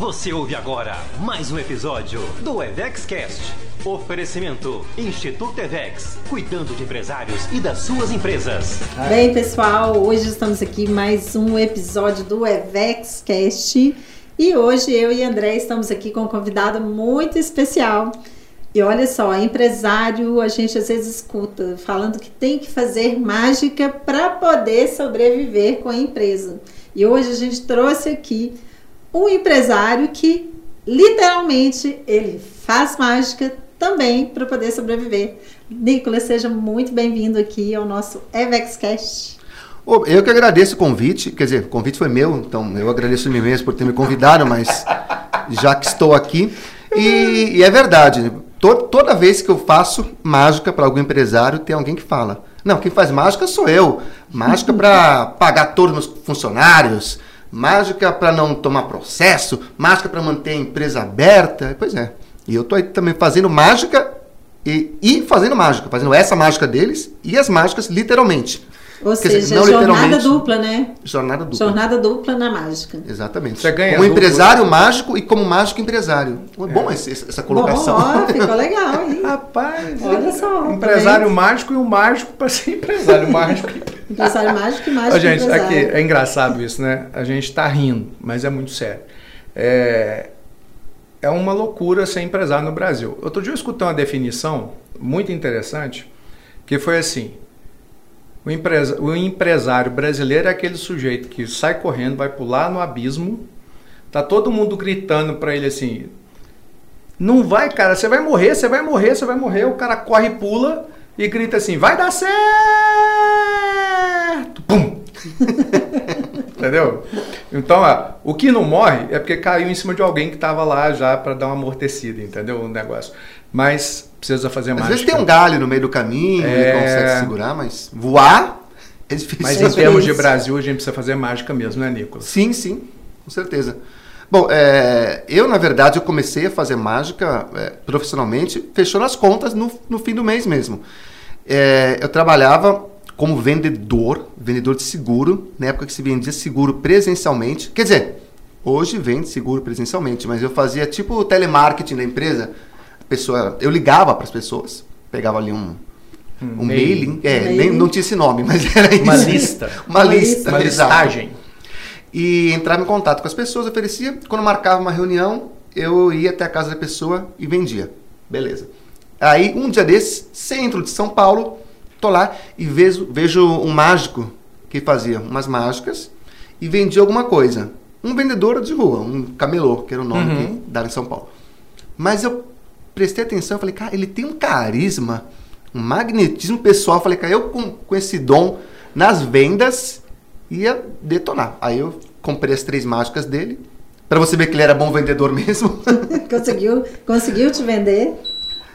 Você ouve agora mais um episódio do EvexCast. Oferecimento Instituto Evex, cuidando de empresários e das suas empresas. Bem, pessoal, hoje estamos aqui mais um episódio do EvexCast e hoje eu e André estamos aqui com um convidado muito especial. E olha só, empresário, a gente às vezes escuta falando que tem que fazer mágica para poder sobreviver com a empresa. E hoje a gente trouxe aqui um empresário que literalmente ele faz mágica também para poder sobreviver. Nicolas, seja muito bem-vindo aqui ao nosso EvexCast. Eu que agradeço o convite, quer dizer, o convite foi meu, então eu agradeço mim mesmo por ter me convidado, mas já que estou aqui. E, e é verdade, to, toda vez que eu faço mágica para algum empresário, tem alguém que fala: Não, quem faz mágica sou eu. Mágica para pagar todos os meus funcionários, mágica para não tomar processo, mágica para manter a empresa aberta. Pois é. E eu estou aí também fazendo mágica e, e fazendo mágica, fazendo essa mágica deles e as mágicas literalmente. Ou Quer seja, dizer, jornada dupla, né? Jornada dupla. Jornada dupla na mágica. Exatamente. Você ganha como dupla. empresário mágico e como mágico empresário. É. Bom essa, essa colocação. Bom, ó, ficou legal, hein? Rapaz, olha só. Empresário também. mágico e um mágico para ser empresário mágico. Empresário mágico e mágico. Ó, gente, empresário. aqui é engraçado isso, né? A gente está rindo, mas é muito sério. É, é uma loucura ser empresário no Brasil. Outro dia eu escutei uma definição muito interessante que foi assim: o, empresa, o empresário brasileiro é aquele sujeito que sai correndo, vai pular no abismo, tá todo mundo gritando para ele assim: não vai, cara, você vai morrer, você vai morrer, você vai morrer. O cara corre e pula e grita assim: vai dar certo! Pum! Entendeu? Então, ó, o que não morre é porque caiu em cima de alguém que estava lá já para dar uma amortecida, entendeu? O negócio. Mas precisa fazer mais. Às vezes tem um galho no meio do caminho, é... ele consegue segurar, mas voar é difícil. Mas em termos de Brasil, a gente precisa fazer mágica mesmo, né, Nicolas? Sim, sim, com certeza. Bom, é, eu, na verdade, eu comecei a fazer mágica é, profissionalmente, fechando as contas no, no fim do mês mesmo. É, eu trabalhava como vendedor, vendedor de seguro, na época que se vendia seguro presencialmente. Quer dizer, hoje vende seguro presencialmente, mas eu fazia tipo telemarketing da empresa pessoa, eu ligava para as pessoas, pegava ali um, um, um mailing, é, mailing. Nem, não tinha esse nome, mas era uma isso. Lista. uma, uma lista. Uma listagem. E entrava em contato com as pessoas, oferecia. Quando marcava uma reunião, eu ia até a casa da pessoa e vendia. Beleza. Aí, um dia desses, centro de São Paulo, tô lá e vejo, vejo um mágico que fazia umas mágicas e vendia alguma coisa. Um vendedor de rua, um camelô, que era o nome uhum. que dava em São Paulo. Mas eu prestei atenção, falei, cara, ele tem um carisma, um magnetismo pessoal. Falei, cara, eu com, com esse dom nas vendas ia detonar. Aí eu comprei as três mágicas dele, para você ver que ele era bom vendedor mesmo. conseguiu, conseguiu te vender?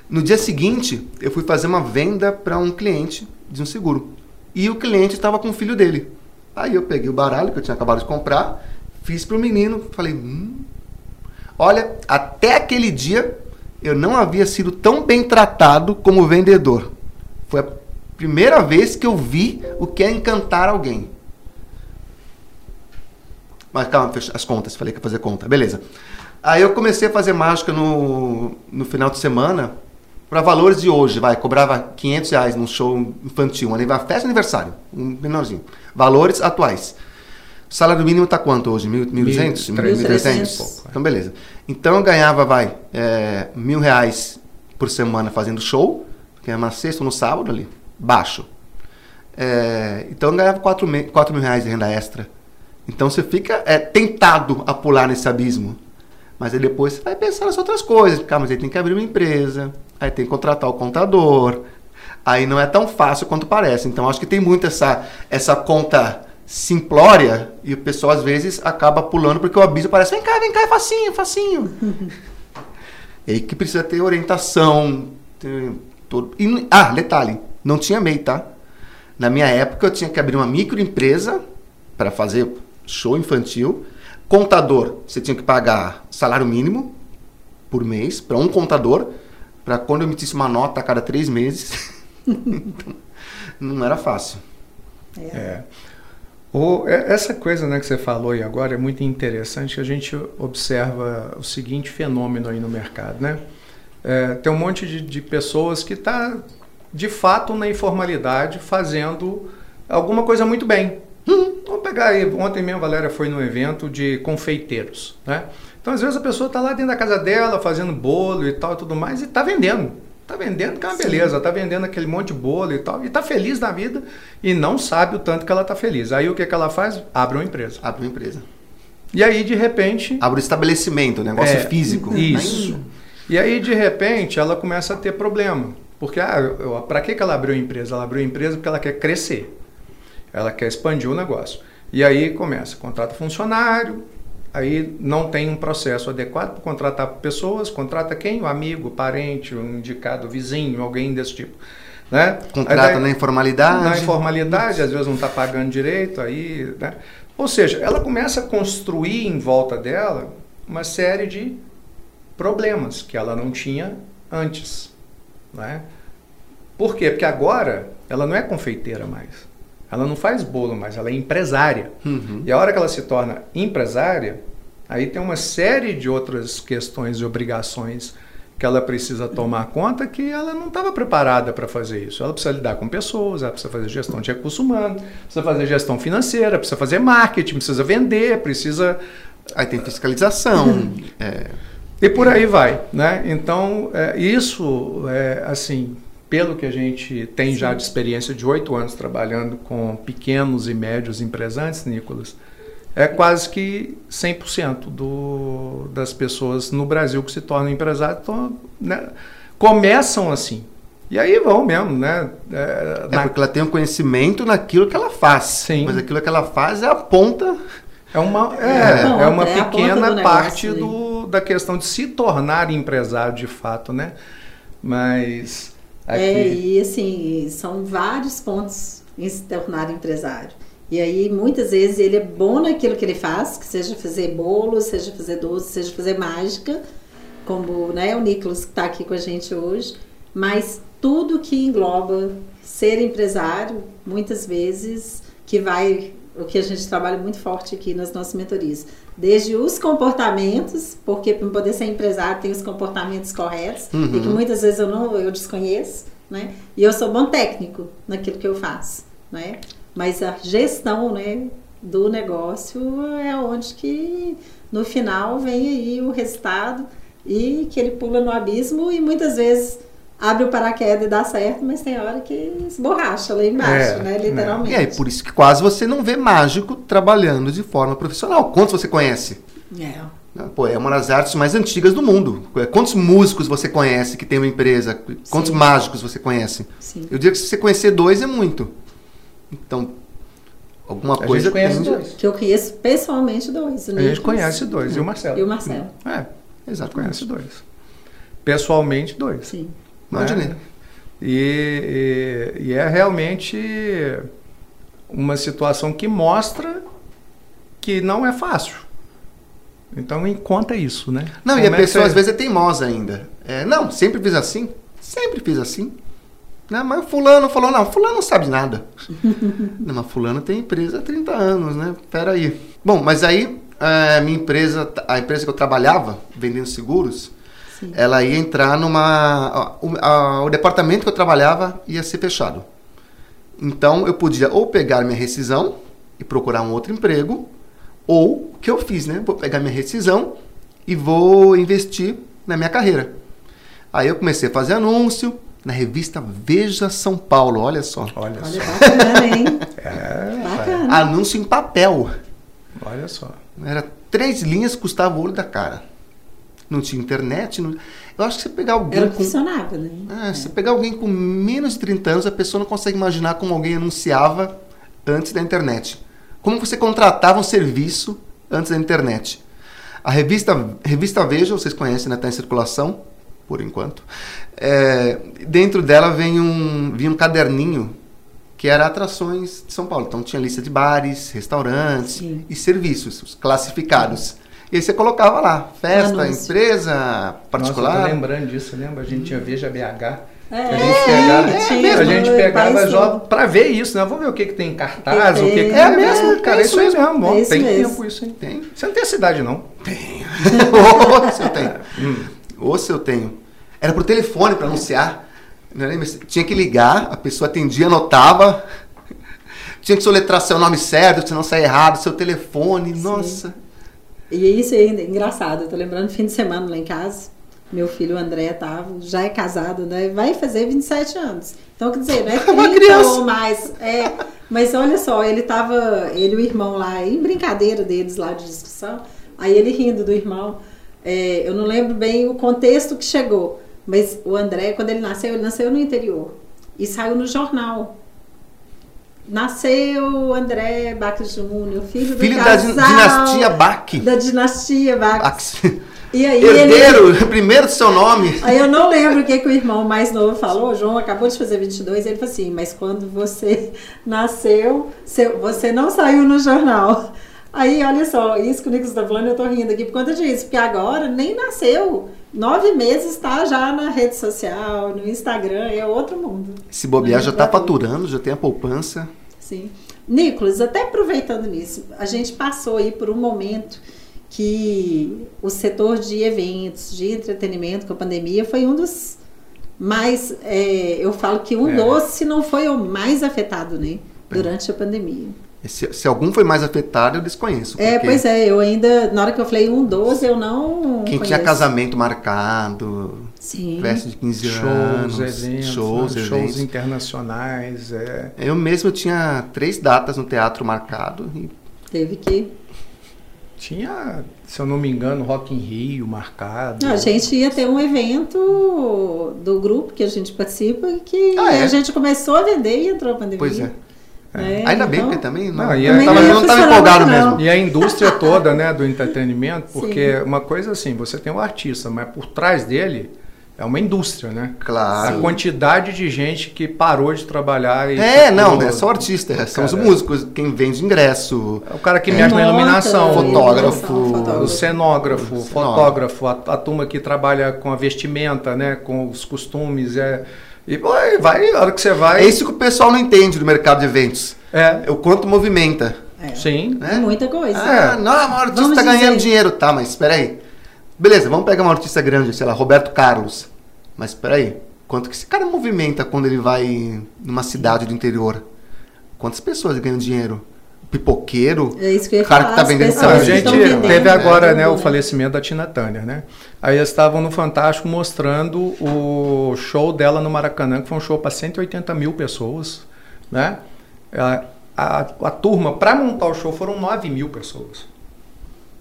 No dia seguinte, eu fui fazer uma venda para um cliente de um seguro. E o cliente estava com o filho dele. Aí eu peguei o baralho que eu tinha acabado de comprar, fiz para o menino, falei, hum. olha, até aquele dia eu não havia sido tão bem tratado como vendedor. Foi a primeira vez que eu vi o que é encantar alguém. Mas calma, as contas, falei que ia fazer conta, beleza. Aí eu comecei a fazer mágica no, no final de semana para valores de hoje, vai, cobrava 500 reais num show infantil, uma festa de aniversário, um menorzinho. Valores atuais. O salário mínimo está quanto hoje? 1.200? 1.300? Então, beleza. Então, eu ganhava, vai, é, mil reais por semana fazendo show, que é uma sexta no sábado ali, baixo. É, então, eu ganhava 4, mil, 4 mil reais de renda extra. Então, você fica é, tentado a pular nesse abismo. Mas aí depois você vai pensar nas outras coisas. Calma, mas aí tem que abrir uma empresa, aí tem que contratar o contador. Aí não é tão fácil quanto parece. Então, acho que tem muito essa, essa conta simplória e o pessoal às vezes acaba pulando porque o abismo parece, vem cá, vem cá, é facinho, facinho. e aí que precisa ter orientação. Ter todo... E, ah, detalhe, não tinha MEI, tá? Na minha época eu tinha que abrir uma microempresa para fazer show infantil. Contador, você tinha que pagar salário mínimo por mês para um contador, para quando eu emitisse uma nota a cada três meses. então, não era fácil. É. é. O, é, essa coisa né, que você falou aí agora é muito interessante, que a gente observa o seguinte fenômeno aí no mercado. Né? É, tem um monte de, de pessoas que está, de fato, na informalidade, fazendo alguma coisa muito bem. Hum, vamos pegar aí, ontem mesmo a Valéria foi no evento de confeiteiros. Né? Então, às vezes, a pessoa está lá dentro da casa dela, fazendo bolo e tal e tudo mais, e está vendendo. Está vendendo que é uma beleza, está vendendo aquele monte de bolo e tal, e está feliz na vida e não sabe o tanto que ela está feliz. Aí o que, que ela faz? Abre uma empresa. Abre uma empresa. E aí, de repente. Abre um estabelecimento, um negócio É, físico. Isso. E aí, de repente, ela começa a ter problema. Porque, ah, para que, que ela abriu a empresa? Ela abriu a empresa porque ela quer crescer. Ela quer expandir o negócio. E aí começa, contrata funcionário, aí não tem um processo adequado para contratar pessoas, contrata quem? O amigo, o parente, o indicado, o vizinho, alguém desse tipo. Né? Contrata Aí daí- na informalidade. na informalidade, às vezes não está pagando direito, aí, né? Ou seja, ela começa a construir em volta dela uma série de problemas que ela não tinha antes, né? Por quê? Porque agora ela não é confeiteira mais. Ela não faz bolo mais, ela é empresária. Uhum. E a hora que ela se torna empresária, aí tem uma série de outras questões e obrigações que ela precisa tomar conta que ela não estava preparada para fazer isso. Ela precisa lidar com pessoas, ela precisa fazer gestão de recurso humano, precisa fazer gestão financeira, precisa fazer marketing, precisa vender, precisa Aí tem fiscalização. é, e por aí vai, né? Então, é, isso, é, assim, pelo que a gente tem já de experiência de oito anos trabalhando com pequenos e médios empresantes, Nicolas, é quase que 100% do, das pessoas no Brasil que se tornam empresários tão, né, começam assim. E aí vão mesmo, né? É, é na- porque ela tem um conhecimento naquilo que ela faz. Sim. Mas aquilo que ela faz é a ponta. É uma, É, é, ponta, é uma é a ponta pequena do parte negócio, do, da questão de se tornar empresário de fato, né? Mas aqui, É, e assim, são vários pontos em se tornar empresário. E aí, muitas vezes, ele é bom naquilo que ele faz, que seja fazer bolo, seja fazer doce, seja fazer mágica, como né, o Nicolas que está aqui com a gente hoje. Mas tudo que engloba ser empresário, muitas vezes, que vai, o que a gente trabalha muito forte aqui nas nossas mentorias. Desde os comportamentos, porque para poder ser empresário tem os comportamentos corretos, e que muitas vezes eu não, eu desconheço, né? E eu sou bom técnico naquilo que eu faço, né? Mas a gestão, né, do negócio é onde que no final vem aí o resultado e que ele pula no abismo e muitas vezes abre o paraquedas e dá certo, mas tem hora que esborracha lá embaixo, É, né, né? literalmente. E aí, por isso que quase você não vê mágico trabalhando de forma profissional. Quantos você conhece? É. Pô, é uma das artes mais antigas do mundo. Quantos músicos você conhece que tem uma empresa? Quantos Sim. mágicos você conhece? Sim. Eu diria que se você conhecer dois é muito. Então, alguma a coisa gente conhece dois. Que eu conheço pessoalmente dois. o A gente conhece dois, e o Marcelo. E o Marcelo. É, Exatamente. conhece dois. Pessoalmente, dois. Sim. Imaginei. né? E, e- e é realmente uma situação que mostra que não é fácil. Então, em conta isso, né? Não, e Como a é que pessoa você- às vezes é teimosa ainda. É, não, sempre fiz assim. Sempre fiz assim. Né? Mas fulano falou, não, fulano não sabe nada. não, mas fulano tem empresa há 30 anos, né? Peraí. Bom, mas aí a minha empresa, a empresa que eu trabalhava, vendendo seguros, Sim. ela ia entrar numa... O, a- o departamento que eu trabalhava ia ser fechado. Então eu podia ou pegar minha rescisão e procurar um outro emprego, ou o que eu fiz, né? Vou pegar minha rescisão e vou investir na minha carreira. Aí eu comecei a fazer anúncio na revista Veja São Paulo, olha só. Olha, Olha, só. bacana, hein? É, Bacana. Anúncio em papel. olha só. Era três linhas, custava o olho da cara. Não tinha internet. não- Eu acho que você pegar alguém Era com... funcionava, né? É, se pegar alguém com menos de 30 anos, a pessoa não consegue imaginar como alguém anunciava antes da internet. Como você contratava um serviço antes da internet. A revista, revista Veja, vocês conhecem, né? Está em circulação, por enquanto. É, dentro dela vem um, vinha um caderninho que era atrações de São Paulo. Então tinha lista de bares, restaurantes Sim. e serviços os classificados. E aí você colocava lá, festa, Anúncio. empresa Nossa, eu particular. tô lembrando disso, lembra? A gente tinha Veja BH. É, a gente pegava, é, tinha, a gente pegava já pra ver isso, né? Vamos ver o que, que tem em cartaz, o que, que tem, é mesmo, é, cara, é isso aí isso mesmo. é isso tem mesmo. tempo isso, hein? Tem. Você não tem cidade, não. Ou se eu tenho. Ou se eu tenho. Era por telefone para anunciar. Não lembro, tinha que ligar, a pessoa atendia, anotava. Tinha que soletrar seu nome certo, senão sair errado, seu telefone. Nossa. E isso é engraçado. Eu tô lembrando fim de semana lá em casa. Meu filho André tava, já é casado, né? Vai fazer 27 anos. Então, quer dizer, não é 30 Uma criança. ou mais. É, mas olha só, ele tava, ele e o irmão lá, em brincadeira deles lá de discussão, aí ele rindo do irmão. É, eu não lembro bem o contexto que chegou, mas o André, quando ele nasceu, ele nasceu no interior. E saiu no jornal. Nasceu André Bach Júnior, filho do Filho da dinastia Bach. Da dinastia Bach. Bax. E aí ele, Herdeiro, primeiro do seu nome. Aí eu não lembro o que, que o irmão mais novo falou. O João acabou de fazer 22. Ele falou assim: Mas quando você nasceu, você não saiu no jornal. Aí, olha só, isso que o Nicolas está falando, eu tô rindo aqui por conta disso. Porque agora nem nasceu. Nove meses está já na rede social, no Instagram, é outro mundo. Se bobear, já tá Pra- faturando, já tem a poupança. Sim. Nicolas, até aproveitando nisso, a gente passou aí por um momento que o setor de eventos, de entretenimento com a pandemia foi um dos mais, é, eu falo que um É. dos, se não foi o mais afetado, né? Durante a pandemia. Se, se algum foi mais afetado, eu desconheço. É, pois é, eu ainda, na hora que eu falei um dos, eu não. Quem tinha conheço. casamento marcado, Sim. festa de 15 Shows, anos, eventos, shows, né? eventos. shows internacionais. É. Eu mesmo tinha três datas no teatro marcado e Teve que. Tinha, se eu não me engano, Rock in Rio marcado. Não, a gente ia ter um evento do grupo que a gente participa que Ah, é? a gente começou a vender e entrou a pandemia. Pois é. É, Ainda bem, então- porque também não, Não, e também tava, não ia eu não tava funcionar empolgado não. mesmo. E a indústria toda, né, do entretenimento, porque Sim. uma coisa assim, você tem o artista, mas por trás dele é uma indústria, né? Claro. A quantidade de gente que parou de trabalhar e É, ficou- não, é só artista, é, são os músicos, quem vende ingresso, É o cara que É. mexe na iluminação, Fotógrafo, iluminação, o cenógrafo, o Cenógrafo. fotógrafo, a, a turma que trabalha com a vestimenta, né, com os costumes, é e vai, vai, a hora que você vai, É isso que o pessoal não entende do mercado de eventos. é, É o quanto movimenta. É. sim, É muita coisa. Ah, não, o artista Vamos tá ganhando dizer. dinheiro. Tá, mas espera aí. Beleza, vamos pegar um artista grande, sei lá, Roberto Carlos. Mas espera aí. Quanto que esse cara movimenta quando ele vai numa cidade do interior? Quantas pessoas ganham dinheiro? Pipoqueiro? É isso que eu ia Cara falar. que tá vendendo pessoas Ah, a gente vendendo, teve agora né, o tudo, falecimento da Tina Turner, né? Aí eles estavam no Fantástico mostrando o show dela no Maracanã, que foi um show para 180 mil pessoas, né? A, a, a turma, para montar o show, foram 9 mil pessoas.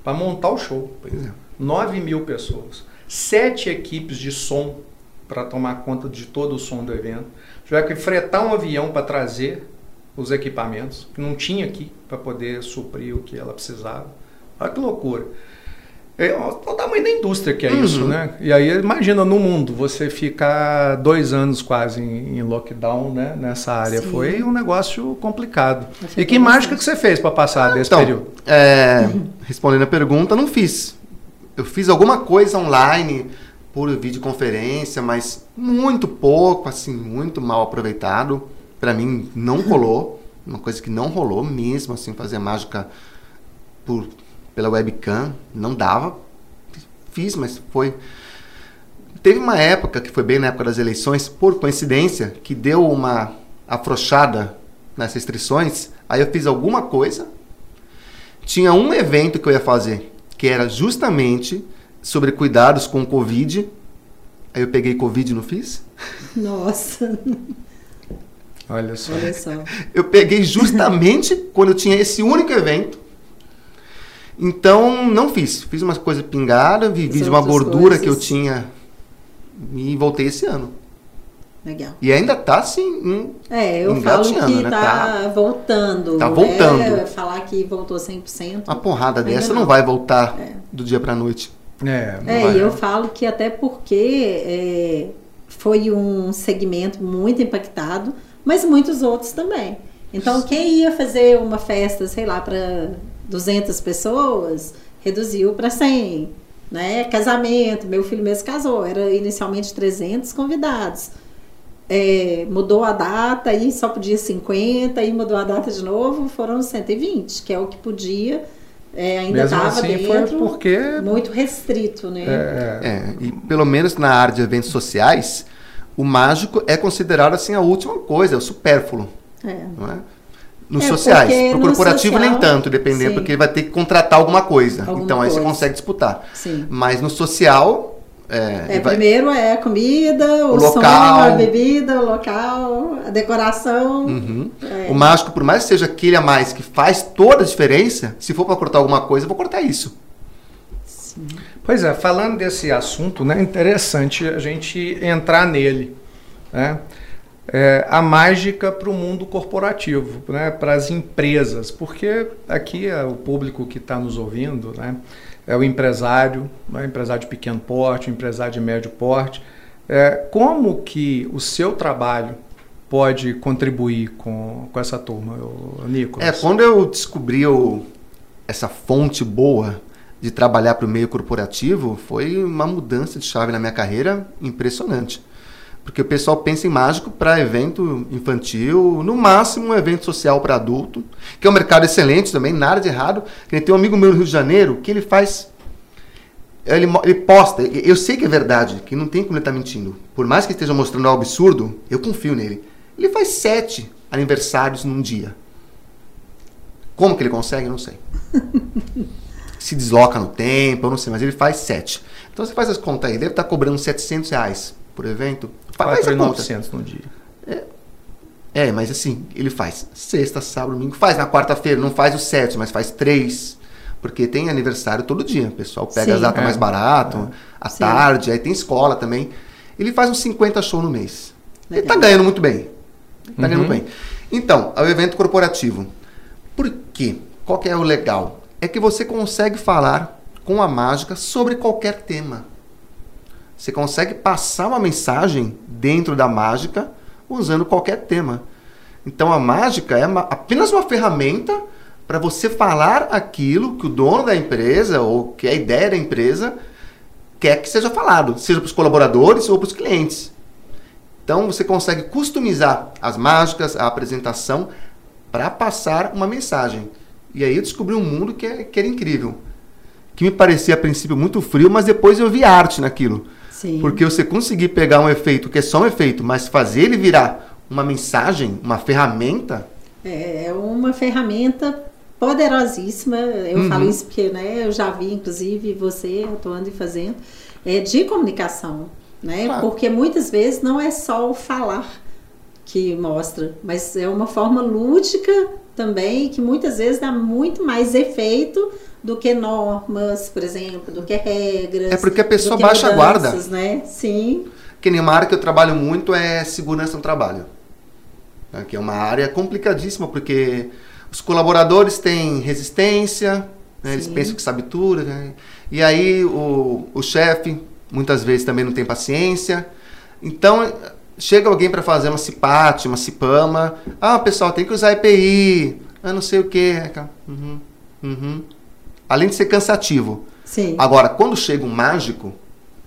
Para montar o show. Pois é. 9 mil pessoas. Sete equipes de som para tomar conta de todo o som do evento. Tiveram que fretar um avião para trazer os equipamentos, que não tinha aqui para poder suprir o que ela precisava. Olha que loucura. É o o tamanho da indústria que é Uhum. isso, né? E aí, imagina no mundo, você ficar dois anos quase em, em lockdown né, nessa área. Sim. Foi um negócio complicado. E que mágica que você fez para passar desse Então, período? é, respondendo a pergunta, não fiz. Eu fiz alguma coisa online por videoconferência, mas muito pouco, assim, muito mal aproveitado. Pra mim, não rolou. Uma coisa que não rolou mesmo, assim, fazer mágica por, pela webcam. Não dava. Fiz, mas foi... Teve uma época, que foi bem na época das eleições, por coincidência, que deu uma afrouxada nas restrições. Aí eu fiz alguma coisa, tinha um evento que eu ia fazer, que era justamente sobre cuidados com o Covid. Aí eu peguei Covid e não fiz. Nossa, Olha só. olha só. Eu peguei justamente quando eu tinha esse único evento. Então, não fiz. Fiz umas coisas pingadas, vivi de uma gordura que eu coisas. tinha e voltei esse ano. Legal. E ainda tá assim, É, eu falo que né? tá, voltando. Tá voltando. É, falar que voltou 100%. uma porrada dessa não. não. vai voltar É. do dia pra noite. É, não É, vai, e eu né? falo que até porque é, foi um segmento muito impactado, mas muitos outros também. Então, quem ia fazer uma festa, sei lá, para 200 pessoas, reduziu para 100. Né? Casamento, meu filho mesmo casou, era inicialmente 300 convidados. é, mudou a data, aí só podia 50, aí mudou a data de novo, foram 120, que é o que podia. É, ainda estava assim, dentro, foi porque muito restrito, né? é, É, e pelo menos na área de eventos sociais, o mágico é considerado assim a última coisa, é o supérfluo, É. não é? Nos É, sociais. Pro no corporativo social- nem tanto, dependendo, Sim. porque ele vai ter que contratar alguma coisa. Alguma então aí você coisa. consegue disputar. Sim. Mas no social, é, É, vai- primeiro é a comida, o, O som, local. a bebida, o local, a decoração. Uhum. É. O mágico, por mais que seja aquele a mais que faz toda a diferença, se for para cortar alguma coisa, eu vou cortar isso. Pois é, falando desse assunto, né, interessante a gente entrar nele. Né? É, a mágica para o mundo corporativo, né, para as empresas, porque aqui é o público que está nos ouvindo, né, é o empresário, né, empresário de pequeno porte, empresário de médio porte. É, como que o seu trabalho pode contribuir com, com essa turma, Nicolas? É, quando eu descobri o- essa fonte boa de trabalhar para o meio corporativo, foi uma mudança de chave na minha carreira impressionante. Porque o pessoal pensa em mágico para evento infantil, no máximo um evento social para adulto, que é um mercado excelente também, nada de errado. Tem um amigo meu no Rio de Janeiro que ele faz. Ele, ele posta, eu sei que é verdade, que não tem como ele estar mentindo. Por mais que esteja mostrando algo absurdo, eu confio nele. Ele faz sete aniversários num dia. Como que ele consegue? Não sei. Se desloca no tempo, eu não sei, mas ele faz sete. Então você faz as contas aí, deve estar cobrando 700 reais por evento. Fa- Faz a conta. 4.900 no dia. É, mas assim, ele faz sexta, sábado, domingo, faz na quarta-feira, não faz os sete, mas faz três. Porque tem aniversário todo dia. O pessoal pega Sim. as datas É. mais barato, à Sim. tarde, aí tem escola também. Ele faz uns 50 shows no mês. Ele tá ganhando muito bem. Tá ganhando Uhum. bem. Então, é o evento corporativo. Por quê? Qual que é o legal? É que você consegue falar com a mágica sobre qualquer tema. Você consegue passar uma mensagem dentro da mágica usando qualquer tema. Então a mágica é uma- apenas uma ferramenta para você falar aquilo que o dono da empresa ou que a ideia da empresa quer que seja falado, seja para os colaboradores ou para os clientes. Então você consegue customizar as mágicas, a apresentação para passar uma mensagem. E aí eu descobri um mundo que, é- que era incrível. Que me parecia a princípio muito frio, mas depois eu vi arte naquilo. Sim. Porque você conseguir pegar um efeito que é só um efeito, mas fazer ele virar uma mensagem, uma ferramenta, É uma ferramenta poderosíssima. Eu Uhum. falo isso porque né, eu já vi, inclusive, você atuando e fazendo, é de comunicação. Né? Claro. Porque muitas vezes não é só o falar que mostra, mas é uma forma lúdica também que muitas vezes dá muito mais efeito do que normas, por exemplo, do que regras. É porque a pessoa baixa a guarda. mudanças, Né? Sim. que nem uma área que eu trabalho muito é segurança no trabalho. Né, Que é uma área complicadíssima, porque os colaboradores têm resistência, né, eles pensam que sabe tudo, né? e aí o, o chefe muitas vezes também não tem paciência. Então chega alguém para fazer uma CIPAT, uma CIPAMA, ah pessoal tem que usar EPI, ah não sei o que, uhum, uhum. além de ser cansativo. Sim. Agora, quando chega um mágico,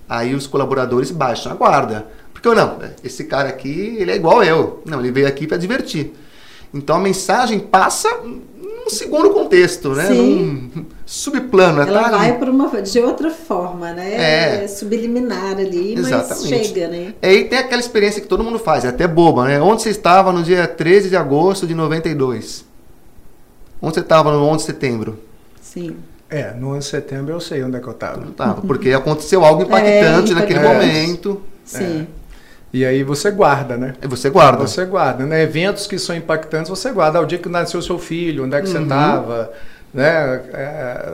aí os colaboradores baixam a guarda. Porque, não, esse cara aqui, ele é igual eu. Não, ele veio aqui para divertir. Então a mensagem passa num segundo contexto, né? Sim. Num subplano. Ela tá ali. vai por uma, de outra forma, né? É. Subliminar ali, mas Exatamente. chega, né? E aí tem aquela experiência que todo mundo faz, é até boba, né? Onde você estava no dia 13 de agosto de 92? Onde você estava no 11 de setembro? Sim. É, no ano de setembro eu sei onde é que eu estava. Não estava, porque aconteceu algo impactante É, naquele momento. Sim. E aí você guarda, né? E você guarda. Você guarda, né? Eventos que são impactantes, você guarda. Ah, O dia que nasceu seu filho, onde é que você Uhum. estava, né? É,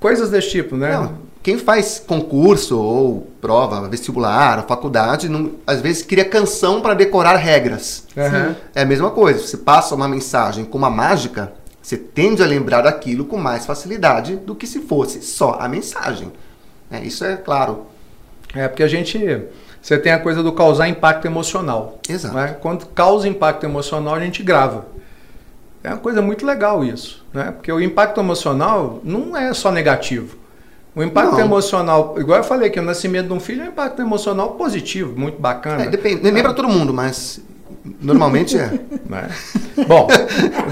coisas desse tipo, né? Não, quem faz concurso ou prova, vestibular, faculdade, não- às vezes cria canção para decorar regras. Aham. É a mesma coisa. Você passa uma mensagem com uma mágica, você tende a lembrar daquilo com mais facilidade do que se fosse só a mensagem. É, isso é claro. É porque a gente. Você tem a coisa do causar impacto emocional. Exato. né? Quando causa impacto emocional, a gente grava. É uma coisa muito legal isso. Né? Porque o impacto emocional não é só negativo. O impacto Não. emocional, igual eu falei que o nascimento de um filho é um impacto emocional positivo, muito bacana. É, depende, nem para todo mundo, mas normalmente é. né? Bom,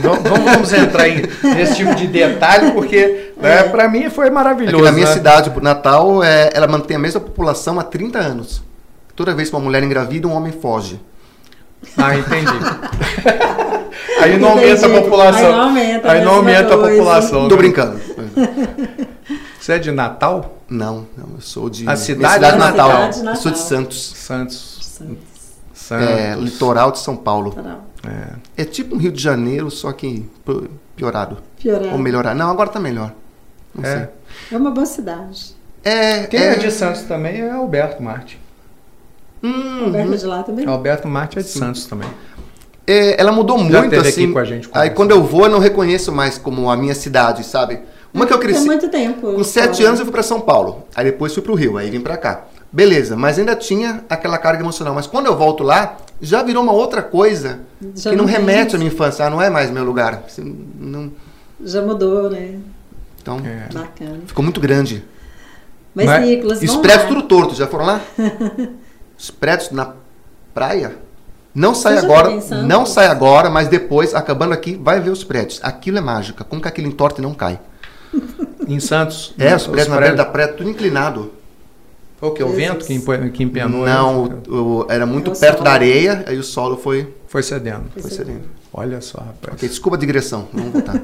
não, vamos entrar em, nesse tipo de detalhe, porque né, para mim foi É maravilhoso. que na minha né? cidade, Natal, é, ela mantém a mesma população há 30 anos. Toda vez que uma mulher engravida, um homem foge. Ah, entendi. Aí não aumenta a Entendi. população. Aí não aumenta, Aí né, não aumenta a população. Tô né? brincando. Você é de Natal? Não, não, eu sou de. A cidade cidade é natal. Cidade Eu natal. sou de Santos. Santos. Santos. Santos. É, litoral de São Paulo. É. É tipo um Rio de Janeiro, só que pi- piorado. Piorado. Ou melhorar. Não, agora tá melhor. Não É. sei. É uma boa cidade. É, Quem é de Santos também é Alberto Marte. Hum, Alberto de lá também. Alberto Marte é de Santos também. é, ela mudou Já muito assim. aqui com a gente aí quando eu vou, eu não reconheço mais como a minha cidade, sabe? Uma que eu Tem cresci. muito tempo. Com sete anos eu fui para São Paulo. Aí depois fui para o Rio. Aí vim para cá. Beleza, mas ainda tinha aquela carga emocional. Mas quando eu volto lá, já virou uma outra coisa Já que não, não tem remete à minha infância. Ah, não é mais meu lugar. Assim, não- Já mudou, né? Então, É. Bacana. ficou muito grande. Mas, Mas- Nicolas, os vamos lá. tudo torto. Já foram lá? os prédios na praia? Não sai já agora, não sai agora, mas depois, acabando aqui, vai ver os prédios. Aquilo é mágica. Como que aquilo entorta e não cai? Em Santos. É, os prédios na beira da praia, tudo inclinado. Foi o que? O Jesus. vento que, que empenou? Não, o- o- era muito É perto solo. da areia, aí o solo foi, Foi cedendo. foi cedendo. Olha só, rapaz. Ok, desculpa a digressão, vamos voltar.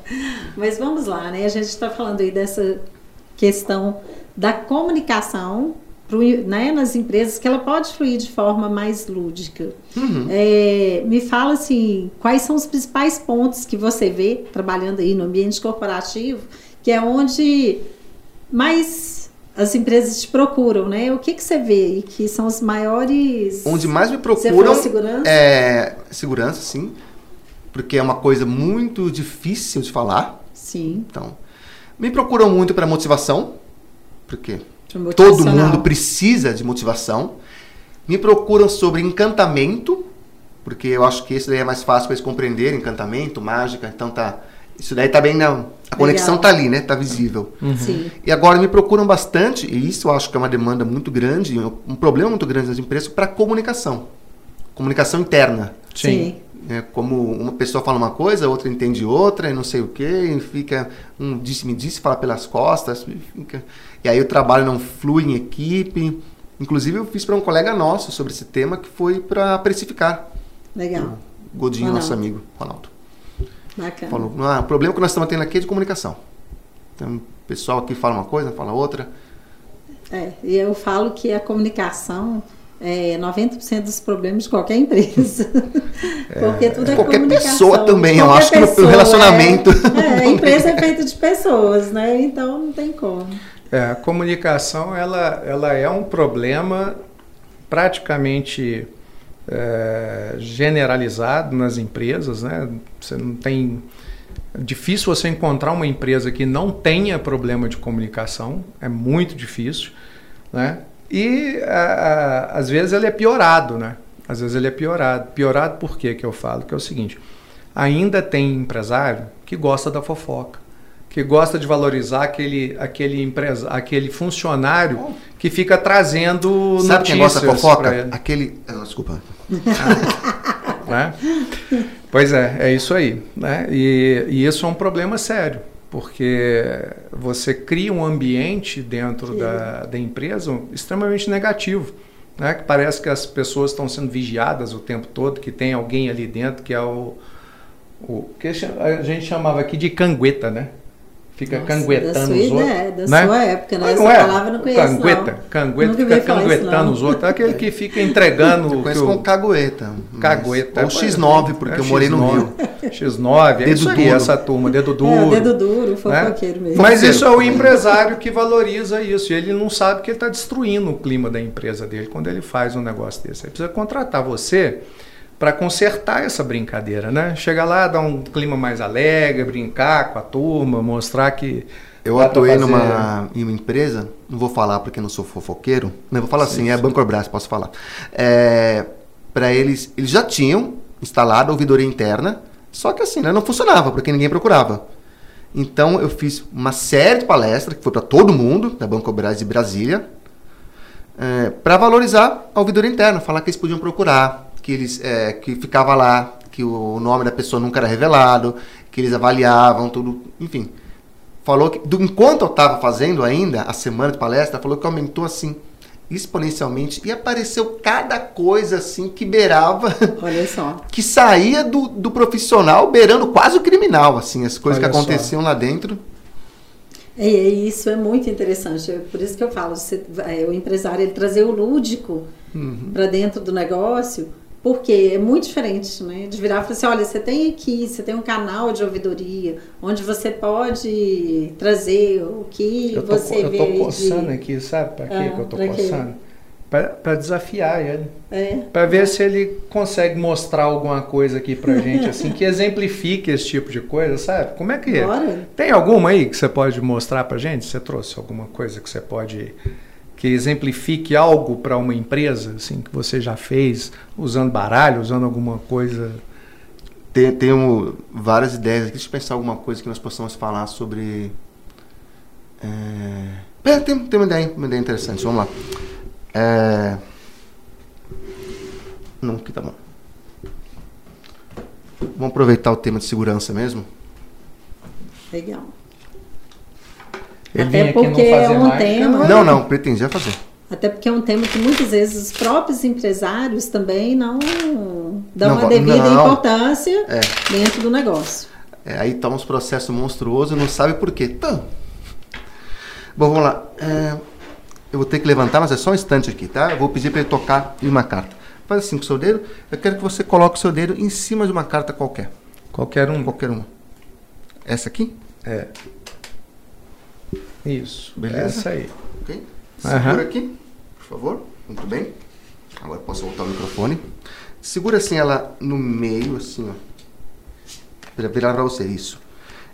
Mas vamos lá, né? A gente está falando aí dessa questão da comunicação pro, né, nas empresas, que ela pode fluir de forma mais lúdica. Uhum. É, me fala assim, quais são os principais pontos que você vê trabalhando aí no ambiente corporativo, que é onde mais as empresas te procuram, né? O que, que você vê aí que são os maiores... Onde mais me procuram segurança? é segurança, sim, porque é uma coisa muito difícil de falar. Sim. Então, me procuram muito para motivação, porque todo mundo precisa de motivação. Me procuram sobre encantamento, porque eu acho que esse daí é mais fácil para eles compreenderem, encantamento, mágica, então tá. Isso daí tá bem na a conexão tá ali, né? Tá visível. Sim. E agora me procuram bastante, e isso eu acho que é uma demanda muito grande, um problema muito grande nas empresas, para comunicação. Comunicação interna. Sim. É, como uma pessoa fala uma coisa, a outra entende outra, e não sei o quê, e fica um disse-me disse, fala pelas costas, fica, e aí o trabalho não flui em equipe. Inclusive eu fiz para um colega nosso sobre esse tema que foi para precificar. Legal. O Godinho, Ronaldo. nosso amigo, Ronaldo. Bacana. Falou, ah, o problema que nós estamos tendo aqui é de comunicação. Então, o pessoal aqui fala uma coisa, fala outra. É, e eu falo que a comunicação é 90% dos problemas de qualquer empresa. Porque tudo é Qualquer comunicação. pessoa também, eu Qualquer acho que no pessoa, relacionamento. É, é, a empresa é feita de pessoas, né? Então não tem como. É, a comunicação ela, ela é um problema praticamente é, generalizado nas empresas, né? Você não tem difícil você encontrar uma empresa que não tenha problema de comunicação, é muito difícil, né? E a, a, às vezes ele é piorado, né? Às vezes ele é piorado. Piorado por quê que eu falo? Que é o seguinte, ainda tem empresário que gosta da fofoca que gosta de valorizar aquele, aquele, empresa, aquele funcionário que fica trazendo Sabe quem notícias gosta da fofoca? pra ele, Aquele. ah, desculpa. né? Pois é, é isso aí. Né? E, e isso é um problema sério, porque você cria um ambiente dentro da, da empresa extremamente negativo. Né? Que parece que as pessoas estão sendo vigiadas o tempo todo, que tem alguém ali dentro que é o, o que a gente chamava aqui de cangueta, né? Fica Nossa, canguetando da sua os outros. ideia, da né? sua época, né? Mas Essa não é? palavra eu não conheço, Cangueta, não. cangueta Nunca fica canguetando os outros. É aquele que fica entregando Eu conheço o- como cagueta. Cagueta. Ou X9, porque É, eu morei no X9. Rio. X9, é Dedo isso aí, duro. essa turma, dedo duro. É, o dedo duro, né? fofoqueiro mesmo. Mas isso é o empresário que valoriza isso. E ele não sabe que ele está destruindo o clima da empresa dele quando ele faz um negócio desse. Ele precisa contratar você para consertar essa brincadeira, né? Chegar lá, dar um clima mais alegre, brincar com a turma, mostrar que. Eu atuei fazer- numa em uma empresa, não vou falar porque não sou fofoqueiro, vou falar assim, é Bancorbras, posso falar. É, para eles, eles já tinham instalado a ouvidoria interna, só que assim, né, não funcionava, porque ninguém procurava. Então eu fiz uma série de palestras que foi para todo mundo da Banco Brás de Brasília, é, para valorizar a ouvidoria interna, falar que eles podiam procurar, que eles é, que ficava lá, que o nome da pessoa nunca era revelado, que eles avaliavam tudo, enfim. Falou que do, enquanto eu estava fazendo ainda a semana de palestra, falou que aumentou assim exponencialmente e apareceu cada coisa assim que beirava, Olha só. que saía do, do profissional beirando quase o criminal, assim, as coisas Olha que aconteciam lá dentro. E isso é muito interessante. É por isso que eu falo, você, é, o empresário ele trazer o lúdico Uhum. para dentro do negócio, porque é muito diferente, né? De virar e falar assim, olha, você tem aqui, você tem um canal de ouvidoria, onde você pode trazer o que Eu tô, você eu vê tô aí coçando de... aqui, sabe? Pra quê Ah, que eu tô coçando? Pra desafiar ele. É, Pra ver se ele consegue mostrar alguma coisa aqui pra gente, assim, que exemplifique esse tipo de coisa, sabe? Como é que é? bora. Tem alguma aí que você pode mostrar pra gente? Você trouxe alguma coisa que você pode que exemplifique algo para uma empresa, assim, que você já fez usando baralho, usando alguma coisa? Tem, tenho várias ideias aqui. Deixa eu pensar alguma coisa que nós possamos falar sobre. É, é, tem, tem uma ideia, uma ideia interessante. Vamos lá. É... Não, aqui tá bom. Vamos aproveitar o tema de segurança mesmo. Legal. Ele Até vinha aqui não porque é um mágica, tema- Não, não, pretendia fazer. Até porque é um tema que muitas vezes os próprios empresários também não dão Não a devida não. importância É. dentro do negócio. É, aí tá uns processos monstruosos e não sabe por quê. Tá. Bom, vamos lá. É, eu vou ter que levantar, mas é só um instante aqui, tá? Eu vou pedir para ele tocar em uma carta. Faz assim com o seu dedo. Eu quero que você coloque o seu dedo em cima de uma carta qualquer. Qualquer um. Qualquer uma. Essa aqui? É. Isso. Beleza. Essa aí. Ok? Segura aqui, por favor. Muito bem. Agora posso voltar o microfone. Segura assim ela no meio, assim, ó. Vira, virar pra você, isso.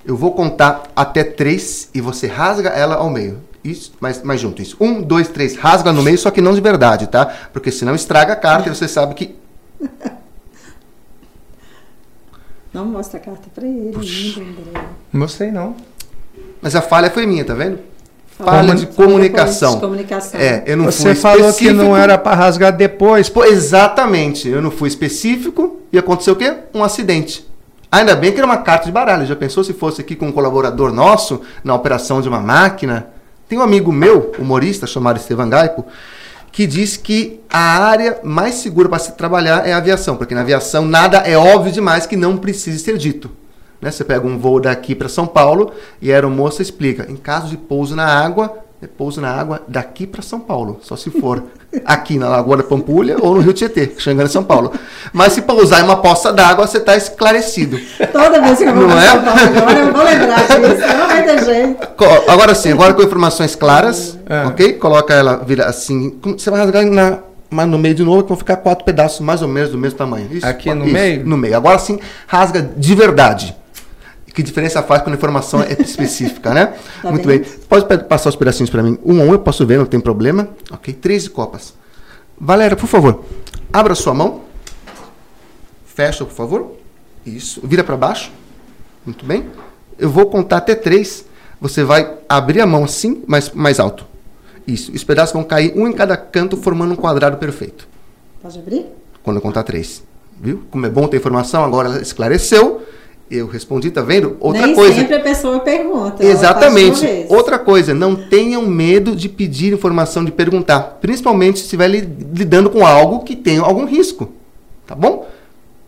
Eu vou contar até três e você rasga ela ao meio. Isso, mais, mais junto, isso. Um, dois, três, rasga no meio, só que não de verdade, tá? Porque senão estraga a carta e você sabe que. Não mostra a carta para ele André. Não sei não. Mas a falha foi minha, tá vendo? Falha de- comunicação. de comunicação. É, eu não Você fui falou que não era para rasgar depois. Pô, exatamente. Eu não fui específico e aconteceu o quê? Um acidente. Ainda bem que era uma carta de baralho. Já pensou se fosse aqui com um colaborador nosso na operação de uma máquina? Tem um amigo meu, humorista, chamado Estevan Gaipo, que diz que a área mais segura para se trabalhar é a aviação, porque na aviação nada é óbvio demais que não precise ser dito. Né? Você pega um voo daqui para São Paulo e a aeromoça explica: em caso de pouso na água, é pouso na água daqui para São Paulo, só se for aqui na Lagoa da Pampulha ou no Rio Tietê, chegando em São Paulo. Mas se pousar em uma poça d'água, você está esclarecido. Toda vez que eu vou Não é? São Paulo agora, eu vou lembrar disso. Não vai ter jeito. Agora sim, agora com informações claras, É. ok? Coloca ela, vira assim. Você vai rasgar na, mas no meio de novo, que vão ficar quatro pedaços mais ou menos do mesmo tamanho. Isso, Aqui no isso, meio? No meio. Agora sim, rasga de verdade. Que diferença faz quando a informação é específica, né? Tá Muito bem. bem. Pode passar os pedacinhos para mim. Um a um eu posso ver, não tem problema. Ok, 13 copas. Valéria, por favor, abra sua mão. Fecha, por favor. Isso. Vira para baixo. Muito bem. Eu vou contar até três. Você vai abrir a mão assim, mas mais alto. Isso. Os pedaços vão cair um em cada canto, formando um quadrado perfeito. Pode abrir? Quando eu contar três. Viu? Como é bom ter informação, agora ela esclareceu. Eu respondi, tá vendo? Outra Nem coisa. sempre a pessoa pergunta. Exatamente. Outra coisa, não tenham medo de pedir informação, de perguntar. Principalmente se estiver li- lidando com algo que tem algum risco. Tá bom?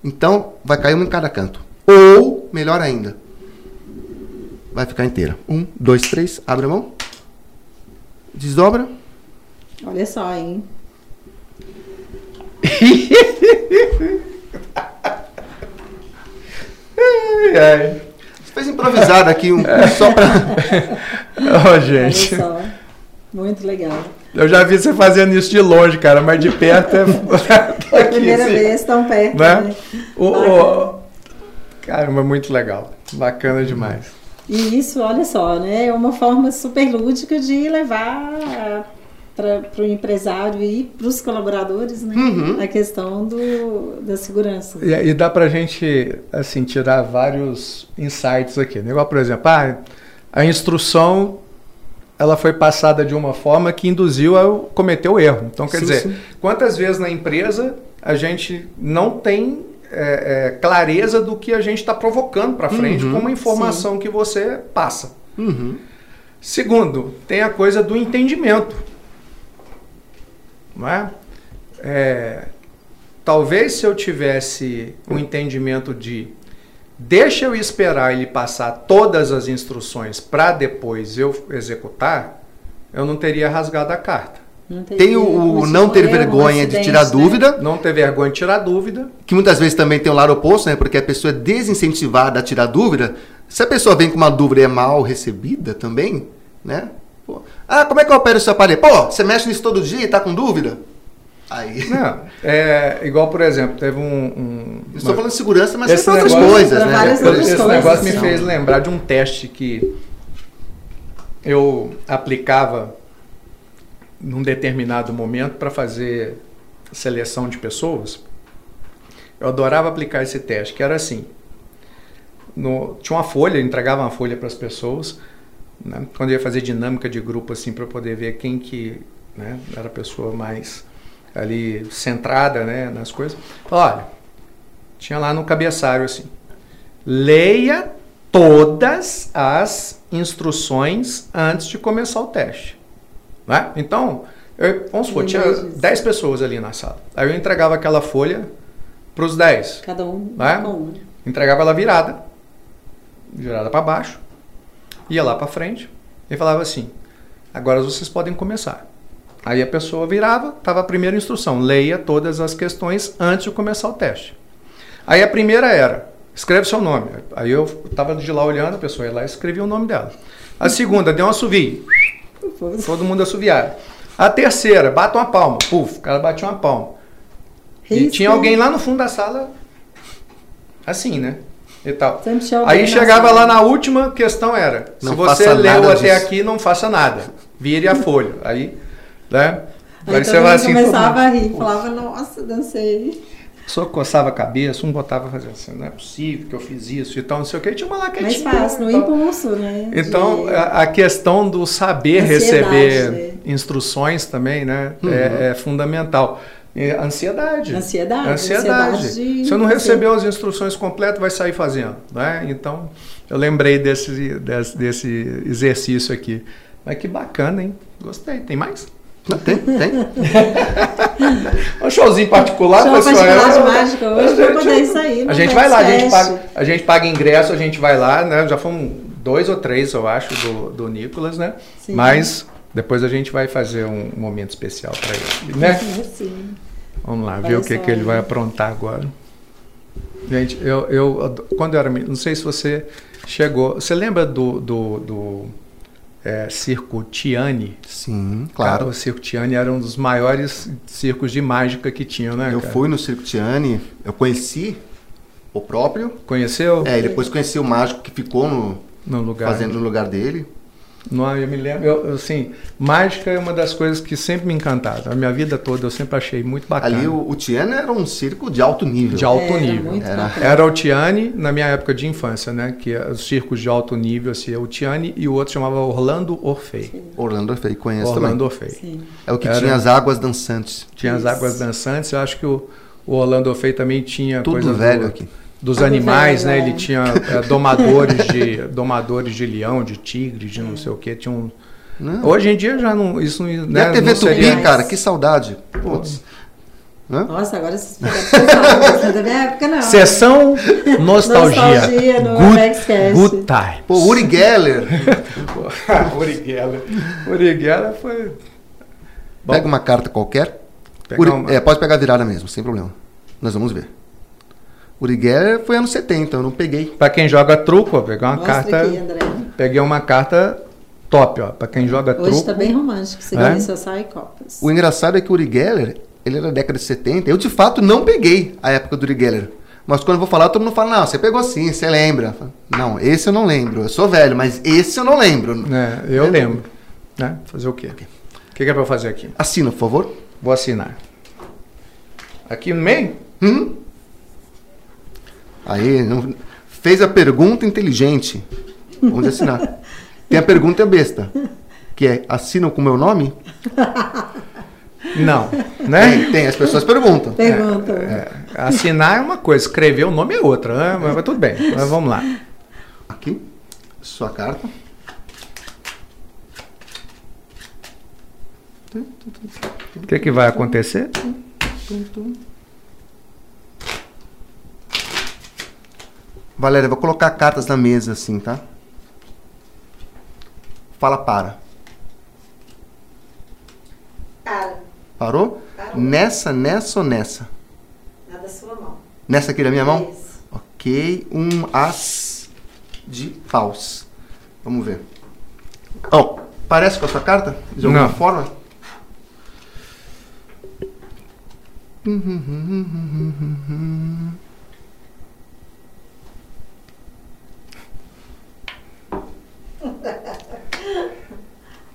Então, vai cair uma em cada canto. Ou, melhor ainda, vai ficar inteira. Um, dois, três, abre a mão. Desdobra. Olha só, hein? Ai, ai. Você fez improvisado aqui, um, só pra. Ó, Olha gente. só. Muito legal. Eu já vi você fazendo isso de longe, cara, mas de perto é. Foi a primeira assim, vez tão perto. Né? né? O, o... Caramba, muito legal. Bacana demais. E isso, olha só, né? É uma forma super lúdica de levar para o empresário e para os colaboradores, né? Uhum. A questão do, da segurança. E, e dá pra gente, assim, tirar vários insights aqui. né? Igual, por exemplo, ah, a instrução ela foi passada de uma forma que induziu a cometer o erro. Então, quer Sim, dizer, sim. quantas vezes na empresa a gente não tem é, é, clareza do que a gente está provocando para frente Uhum. com uma informação que você passa. Uhum. Segundo, tem a coisa do entendimento. Não é? É, talvez se eu tivesse um entendimento de deixa eu esperar ele passar todas as instruções para depois eu executar, eu não teria rasgado a carta. Tem o, o não ter um vergonha de tirar né? dúvida, Não ter vergonha de tirar dúvida. que muitas vezes também tem o lado oposto, né? Porque a pessoa é desincentivada a tirar dúvida. Se a pessoa vem com uma dúvida e é mal recebida também, né? Ah, como é que eu opero esse aparelho? Pô, você mexe nisso todo dia e tá com dúvida? Aí. Não, é igual, por exemplo, teve um. um estou falando de segurança, mas Esse tem outras coisas, Pra né? outras Esse coisas, negócio me fez lembrar de um teste que eu aplicava num determinado momento para fazer seleção de pessoas. Eu adorava aplicar esse teste, que era assim. no- tinha uma folha, entregava uma folha para as pessoas, né, quando eu ia fazer dinâmica de grupo assim para poder ver quem que né, era a pessoa mais ali centrada né, nas coisas. Falei, olha, tinha lá no cabeçalho assim, leia todas as instruções antes de começar o teste. Né? Então, eu, vamos supor, tinha Lembrei disso. 10 pessoas ali na sala. Aí eu entregava aquela folha para os 10. Cada um Né? com uma. Entregava ela virada, virada para baixo, ia lá para frente e falava assim: agora vocês podem começar. Aí a pessoa virava, estava a primeira instrução: leia todas as questões antes de começar o teste. Aí a primeira era: escreve seu nome. Aí eu estava de lá olhando, a pessoa ia lá e escrevia o nome dela. A segunda, deu um assovio. Todo mundo assoviava. A terceira, bata uma palma. Puf, o cara batia uma palma. E tinha alguém lá no fundo da sala, assim, né? E tal. Aí chegava lá na última questão era, Não se você leu até disso. aqui, não faça nada. Vire a folha. Aí, né? Aí todo você vai assim, começava a rir, falava, nossa, dancei. pessoa coçava a cabeça, um botava fazendo assim, não é possível que eu fiz isso e tal, não sei o que, tinha uma lá Mais quietinha. fácil, no impulso, né? Então, De- a, questão do saber receber né? instruções também, né, Uhum. é, é fundamental. E ansiedade. Ansiedade, Ansiedade. ansiedade de- Se eu não de- recebeu as instruções completas, vai sair fazendo. Né? Então, eu lembrei desse, desse, desse exercício aqui. Mas que bacana, hein? Gostei. Tem mais? Tem, tem. Um showzinho particular, Show pessoal. particular de Eu- mágica hoje pra poder sair. A gente vai lá, a gente, paga, a gente paga ingresso, a gente vai lá, né? Já foram dois ou três, eu acho, do, do Nicolas, né? Sim. Mas depois a gente vai fazer um momento especial para ele, né? Sim. Vamos lá, ver o que, que ele vai aprontar agora. Gente, eu, eu quando eu era menino, não sei se você chegou. Você lembra do, do, do é, circo Tiani? Sim, Cara, claro. o circo Tiani era um dos maiores circos de mágica que tinham, né? Eu cara? fui no Circo Tiani, eu conheci o próprio. Conheceu? É, e depois conheci o mágico que ficou no, No lugar. fazendo no lugar dele. Não, eu me lembro. Eu, assim, mágica é uma das coisas que sempre me encantaram. A minha vida toda eu sempre achei muito bacana. Ali o, o Tiani era um circo de alto nível. De alto Era nível. Era. bacana. Era o Tiani na minha época de infância, né? Que é os circos de alto nível, assim, é o Tiani e o outro chamava Orlando Orfei. Orlando Orfei, conheço Orlando também. Orfei. Sim. É o que Era- tinha as águas dançantes. Tinha as Isso. águas dançantes, eu acho que o, o Orlando Orfei também tinha Tudo coisa velho do- aqui. Dos Tudo animais, né? é. Ele tinha é, domadores de domadores de leão, de tigre, de não sei o que. Tinha um... Não. Hoje em dia já não isso não, E né, a TV não Tupi, seria... cara, que saudade. Putz. Hã? Nossa, agora vocês é da minha época, não. Sessão nostalgia. Nostalgia no good, good time. Pô, Uri Geller. Uri Geller. Uri Geller foi. Bom, Pega uma carta qualquer. Uri- uma- é, pode pegar a virada mesmo, sem problema. Nós vamos ver. Uri Geller foi anos 70, eu não peguei. Pra quem joga truco, ó, pegar uma Mostra carta. aqui, André. Peguei uma carta top, ó. Pra quem joga Hoje truco. tá bem romântico. Isso É? só sai copas. O engraçado é que o Uri Geller, ele era da década de 70. Eu, de fato, não peguei a época do Uri Geller. Mas quando eu vou falar, todo mundo fala, não, você pegou sim, você lembra. Falo, Não, esse eu não lembro. Eu sou velho, mas esse eu não lembro. É, eu lembro. Né? Fazer o quê? O que, que é para eu fazer aqui? Assina, por favor. Vou assinar. Aqui no meio? Hum? Aí, não- fez a pergunta inteligente. Vamos assinar. Tem a pergunta besta, que é, assinam com meu nome? Não, né? Tem, tem, as pessoas perguntam. Pergunta. É, assinar é uma coisa, escrever o nome é outra, né? mas, mas tudo bem. Mas vamos lá. Aqui, sua carta. O que, que vai acontecer? Valéria, vou colocar cartas na mesa assim, tá? Fala para. Cara, Parou? Parou. Nessa, nessa ou nessa? na da sua mão. Nessa aqui da minha mão? Isso. Ok, um as de paus. Vamos ver. Oh, parece com a sua carta? De alguma Não. forma?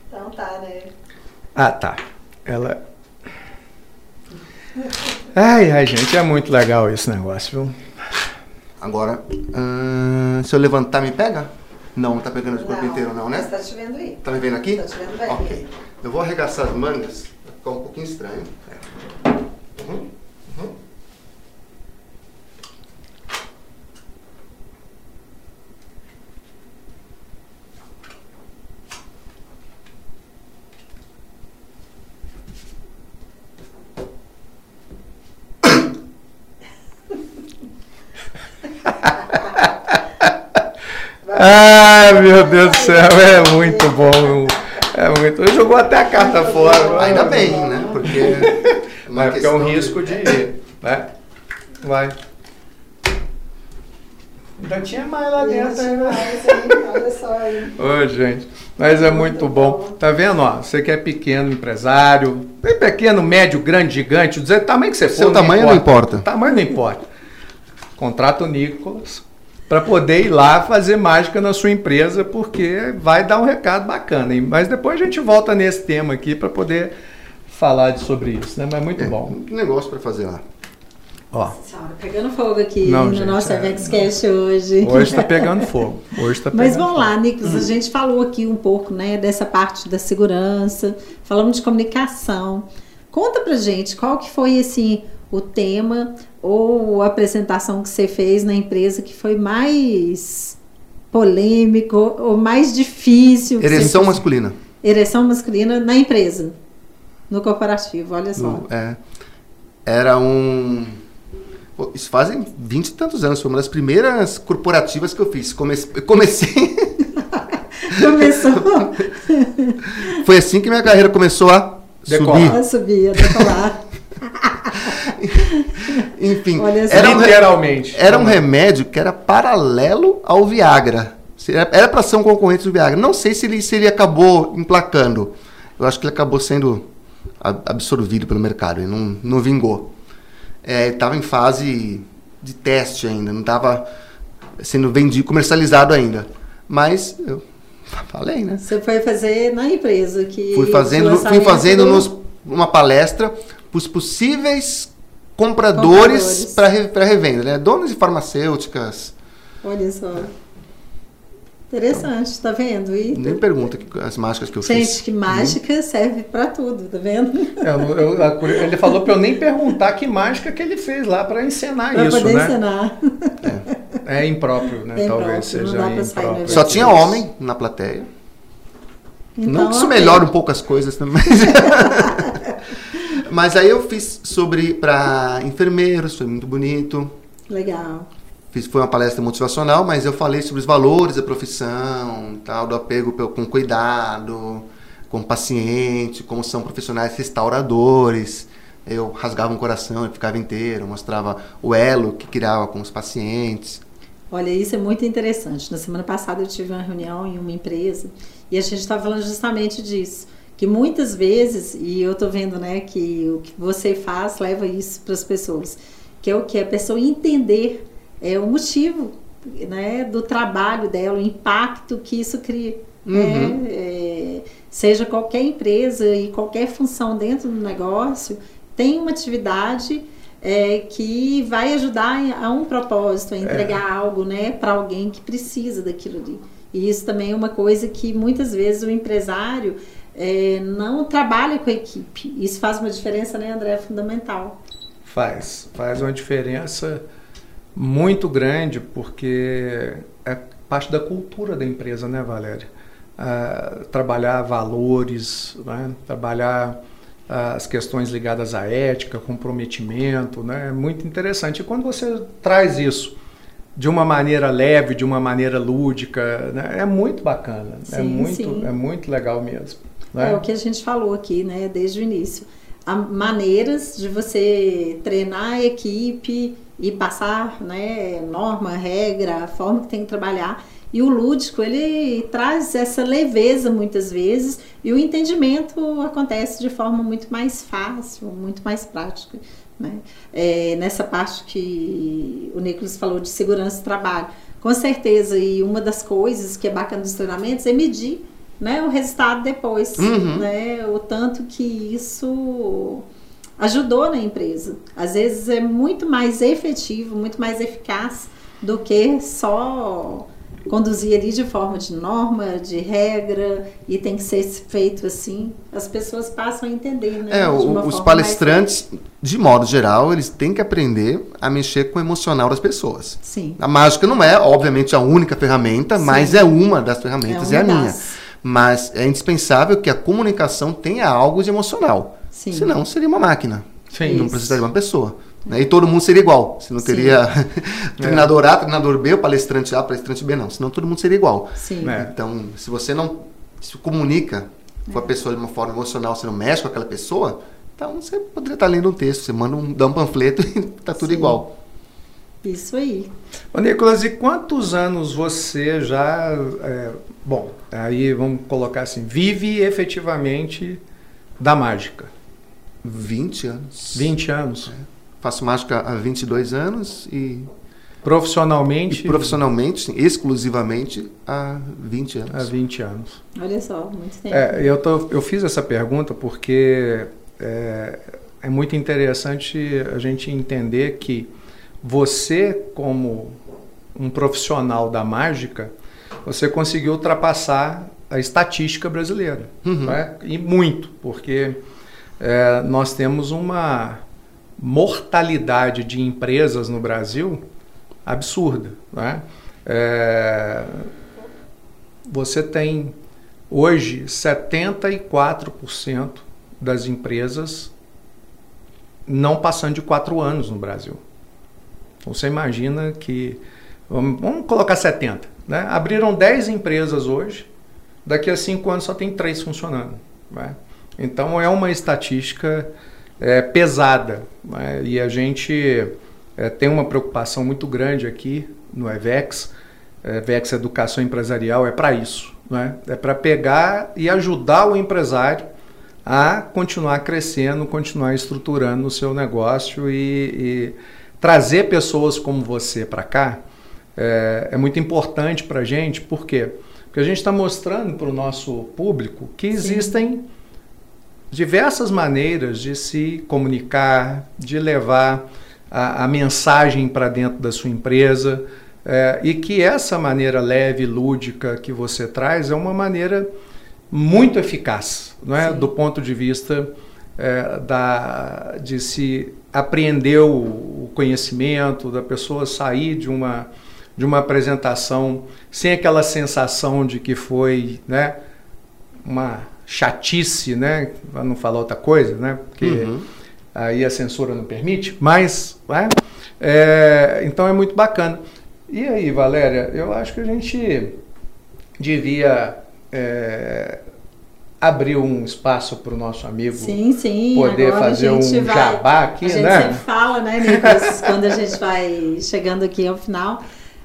Então tá, né? Ah, tá. Ela. Ai, ai, gente, é muito legal esse negócio, viu? Agora, ahn, se eu levantar, me pega? Não, não tá pegando de corpo inteiro não, né? Você tá te vendo aí. Tá me vendo aqui? Tô te vendo bem. Ok. Eu vou arregaçar as mangas, vai ficar um pouquinho estranho. É. Uhum, uhum. Ai, meu Deus do céu, é muito bom. É muito. Ele jogou até a carta fora. Ainda bem, né? Porque. Mas porque é um risco de. Né? Vai. Ainda tinha mais lá dentro ainda. Olha só aí. Ô, gente, mas é muito bom. Tá vendo, ó? Você que é pequeno empresário, tem pequeno, médio, grande, gigante, o tamanho que você for. Seu tamanho não importa. O tamanho não importa. Contrata o Nicolas para poder ir lá fazer mágica na sua empresa, porque vai dar um recado bacana. hein? Mas depois a gente volta nesse tema aqui para poder falar de- sobre isso, né? Mas muito É, bom. Que negócio pra fazer lá. Ó, Senhora, pegando fogo aqui Não, no gente, nosso é- EvexCast hoje. hoje tá pegando fogo. Hoje tá pegando Mas vamos fogo. lá, Nicolas, a gente falou aqui um pouco, né, dessa parte da segurança, falamos de comunicação. Conta pra gente qual que foi assim o tema ou a apresentação que você fez na empresa que foi mais polêmico ou mais difícil. Ereção masculina. Ereção masculina na empresa, no corporativo, olha só. No- é, era um. Isso fazem 20 e tantos anos. Foi uma das primeiras corporativas que eu fiz. Comece- comecei. Começou Foi assim que minha carreira começou a Decolar. subir. a subir, a decolar. Enfim, era um, Literalmente. era um remédio que era paralelo ao Viagra. Era para ser um concorrente do Viagra. Não sei se ele, se ele acabou emplacando. Eu acho que ele acabou sendo a- absorvido pelo mercado. Ele não, não vingou. Estava em fase de teste ainda. Não estava sendo vendido, comercializado ainda. Mas eu falei, né? Você foi fazer na empresa que Fui fazendo, fui fazendo do- nos- uma palestra os possíveis compradores Compradores. para revenda, né? Donas de farmacêuticas. Olha só. Interessante, tá vendo? E, Nem pergunta que- as mágicas que eu gente, fiz. que mágica serve pra tudo, tá vendo? Eu- eu- a curi- ele falou pra eu nem perguntar que mágica que ele fez lá pra encenar Pra isso, poder né? ensinar. É impróprio, né? É Talvez impróprio, seja impróprio. Só tinha homem na plateia. Então, Não que isso ok. melhore um pouco as coisas também. Mas aí eu fiz sobre para enfermeiros, foi muito bonito. Legal. Fiz, foi uma palestra motivacional, mas eu falei sobre os valores da profissão, tal, do apego pe- com cuidado, com o paciente, como são profissionais restauradores. Eu rasgava um coração e ficava inteiro, mostrava o elo que criava com os pacientes. Olha, isso é muito interessante. Na semana passada eu tive uma reunião em uma empresa e a gente estava falando justamente disso. Que muitas vezes, e eu tô vendo, né, que o que você faz leva isso para as pessoas, que é o que a pessoa entender é o motivo, né, do trabalho dela, o impacto que isso cria. Uhum. né? É, seja qualquer empresa e qualquer função dentro do negócio, tem uma atividade é, que vai ajudar a um propósito, a entregar é. algo né, para alguém que precisa daquilo ali. E isso também é uma coisa que muitas vezes o empresário é, não trabalha com a equipe. Isso faz uma diferença, né, André? É fundamental. Faz. Faz uma diferença muito grande, porque é parte da cultura da empresa, né, Valéria? Uh, trabalhar valores, né? trabalhar uh, as questões ligadas à ética, comprometimento, né? é muito interessante. E quando você traz isso de uma maneira leve, de uma maneira lúdica, né? é muito bacana, é sim, é, muito, sim. é muito legal mesmo. Né? É o que a gente falou aqui, né, desde o início. Há maneiras de você treinar a equipe e passar né, norma, regra, a forma que tem que trabalhar. E o lúdico, ele traz essa leveza muitas vezes e o entendimento acontece de forma muito mais fácil, muito mais prática. Né? É, nessa parte que o Nicolas falou de segurança do trabalho. Com certeza, e uma das coisas que é bacana dos treinamentos é medir né, o resultado depois, uhum. né, o tanto que isso ajudou na empresa. Às vezes é muito mais efetivo, muito mais eficaz do que só conduzir ali de forma de norma, de regra, e tem que ser feito assim, as pessoas passam a entender, né? É, o, os palestrantes, mais... de modo geral, eles têm que aprender a mexer com o emocional das pessoas. Sim. A mágica não é, obviamente, a única ferramenta, Sim. mas é uma das ferramentas, é, é a minha. Das mas é indispensável que a comunicação tenha algo de emocional. Sim. Senão seria uma máquina. Sim. Não precisaria de uma pessoa. Né? E todo mundo seria igual. Se não teria treinador A, treinador B, ou palestrante A, palestrante B, não. Senão todo mundo seria igual. Sim. É. Então, se você não se comunica com a é. pessoa de uma forma emocional, você não mexe com aquela pessoa, então você poderia estar lendo um texto, você manda um, dá um panfleto e está tudo Sim. igual. Isso aí. Ô Nicolas, e quantos anos você já. É, bom, aí vamos colocar assim, vive efetivamente da mágica? 20 anos. 20 anos. É. Faço mágica há 22 anos e. Profissionalmente? E profissionalmente, sim, exclusivamente há 20 anos. Há 20 anos. Olha só, muito tempo. É, eu, tô, eu fiz essa pergunta porque é, é muito interessante a gente entender que você, como um profissional da mágica, você conseguiu ultrapassar a estatística brasileira. Uhum. Né? E muito, porque é, nós temos uma mortalidade de empresas no Brasil absurda. Né? É, você tem hoje 74% das empresas não passando de quatro anos no Brasil. Então você imagina que. Vamos, colocar 70. Né? Abriram 10 empresas hoje, daqui a 5 anos só tem 3 funcionando. Né? Então é uma estatística é, pesada. Né? E a gente é, tem uma preocupação muito grande aqui no EVEX. EVEX Educação Empresarial é para isso. Né? É para pegar e ajudar o empresário a continuar crescendo, continuar estruturando o seu negócio e, e trazer pessoas como você para cá é, é, muito importante para a gente, por quê? Porque a gente está mostrando para o nosso público que existem Sim. diversas maneiras de se comunicar, de levar a, a mensagem para dentro da sua empresa. É, e que essa maneira leve, lúdica que você traz é uma maneira muito eficaz, não é? do ponto de vista é, da, de se apreender o conhecimento, da pessoa sair de uma, de uma apresentação sem aquela sensação de que foi né, uma chatice, né, para não falar outra coisa, né, porque uhum. aí a censura não permite, mas né, é, então é muito bacana. E aí, Valéria, eu acho que a gente devia é, abriu um espaço para o nosso amigo sim, sim. poder Agora fazer um vai, jabá aqui, a gente né? sempre fala, né, quando a gente vai chegando aqui ao final,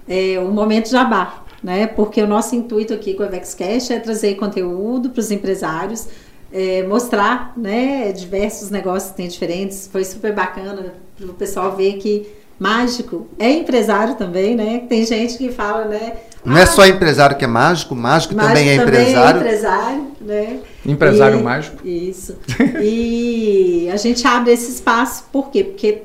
é o momento jabá, né? Porque o nosso intuito aqui com o EvexCast é trazer conteúdo para os empresários, é, mostrar, né, diversos negócios que tem diferentes. Foi super bacana para o pessoal ver que mágico é empresário também, né? Tem gente que fala, né? Não é só empresário que é mágico, mágico, Mágico também é também empresário. É empresário, né? Empresário E- mágico. Isso. E a gente abre esse espaço, por quê? Porque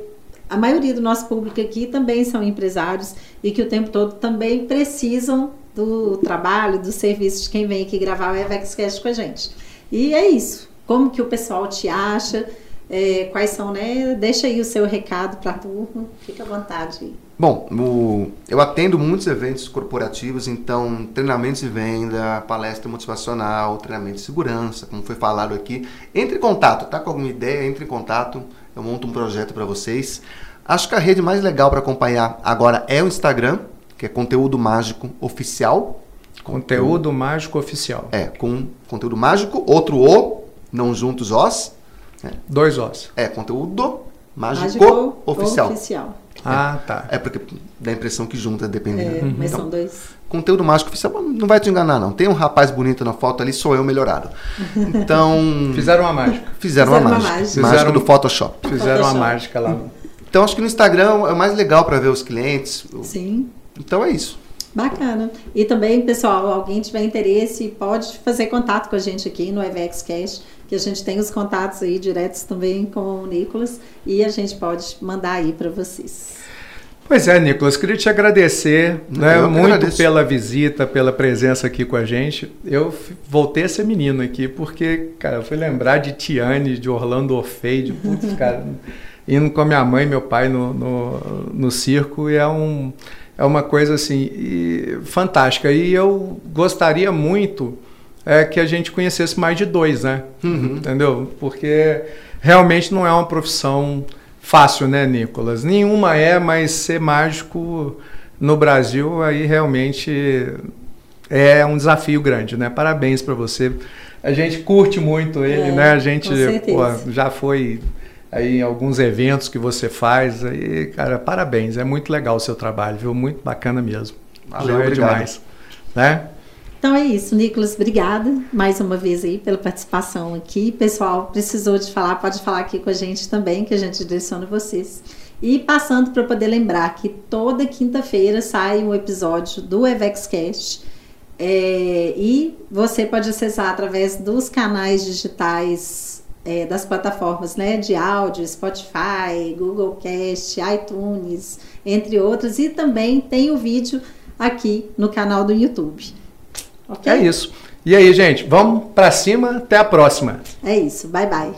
a maioria do nosso público aqui também são empresários e que o tempo todo também precisam do trabalho, do serviço de quem vem aqui gravar o EvexCast com a gente. E é isso. Como que o pessoal te acha? É, quais são, né? Deixa aí o seu recado para a turma. Fica à vontade. Bom, o- eu atendo muitos eventos corporativos, então treinamentos de venda, palestra motivacional, treinamento de segurança, como foi falado aqui. Entre em contato, tá com alguma ideia? Entre em contato, eu monto um projeto para vocês. Acho que a rede mais legal para acompanhar agora é o Instagram, que é conteúdo mágico oficial. Conteúdo mágico oficial. É, com conteúdo mágico, outro O, não juntos os. Dois ossos. É, conteúdo mágico, Mágico oficial. oficial. Ah, tá. É porque dá a impressão que junta, dependendo. É, mas Então, são dois. Conteúdo mágico oficial não vai te enganar, não. Tem um rapaz bonito na foto ali, sou eu melhorado. Então, Fizeram uma mágica. fizeram uma Fizeram uma mágica. mágica. Mágica Fizeram- do Photoshop. Fizeram uma mágica lá. Então, acho que no Instagram é o mais legal para ver os clientes. Sim. Então, é isso. Bacana. E também, pessoal, alguém tiver interesse, pode fazer contato com a gente aqui no EvexCast, que a gente tem os contatos aí diretos também com o Nicolas e a gente pode mandar aí para vocês. Pois é, Nicolas, queria te agradecer né, Eu muito agradeço. pela visita, pela presença aqui com a gente. Eu voltei a ser menino aqui, porque, cara, eu fui lembrar de Tiane, de Orlando Orfei, de putz, cara, indo com a minha mãe e meu pai no, no, no circo, e é, um, é uma coisa assim, e- fantástica. E eu gostaria muito é, que a gente conhecesse mais de dois, né? Entendeu? Porque realmente não é uma profissão fácil, né, Nicolas? Nenhuma é, mas ser mágico no Brasil aí realmente é um desafio grande, né? Parabéns para você. A gente curte muito ele, É, né? A gente com certeza. pô, já foi aí em alguns eventos que você faz aí, cara, parabéns. É muito legal o seu trabalho, viu? Muito bacana mesmo. Valeu, Joia obrigado. demais, né? Então é isso, Nicolas, obrigada mais uma vez aí pela participação aqui. Pessoal, precisou de falar, pode falar aqui com a gente também, que a gente direciona vocês. E passando para poder lembrar que toda quinta-feira sai um episódio do EvexCast. É, e você pode acessar através dos canais digitais é, das plataformas né, de áudio, Spotify, Google Cast, iTunes, entre outras. E também tem o vídeo aqui no canal do YouTube. Ok? É isso. E aí, gente, vamos para cima. Até a próxima. É isso. Bye, bye.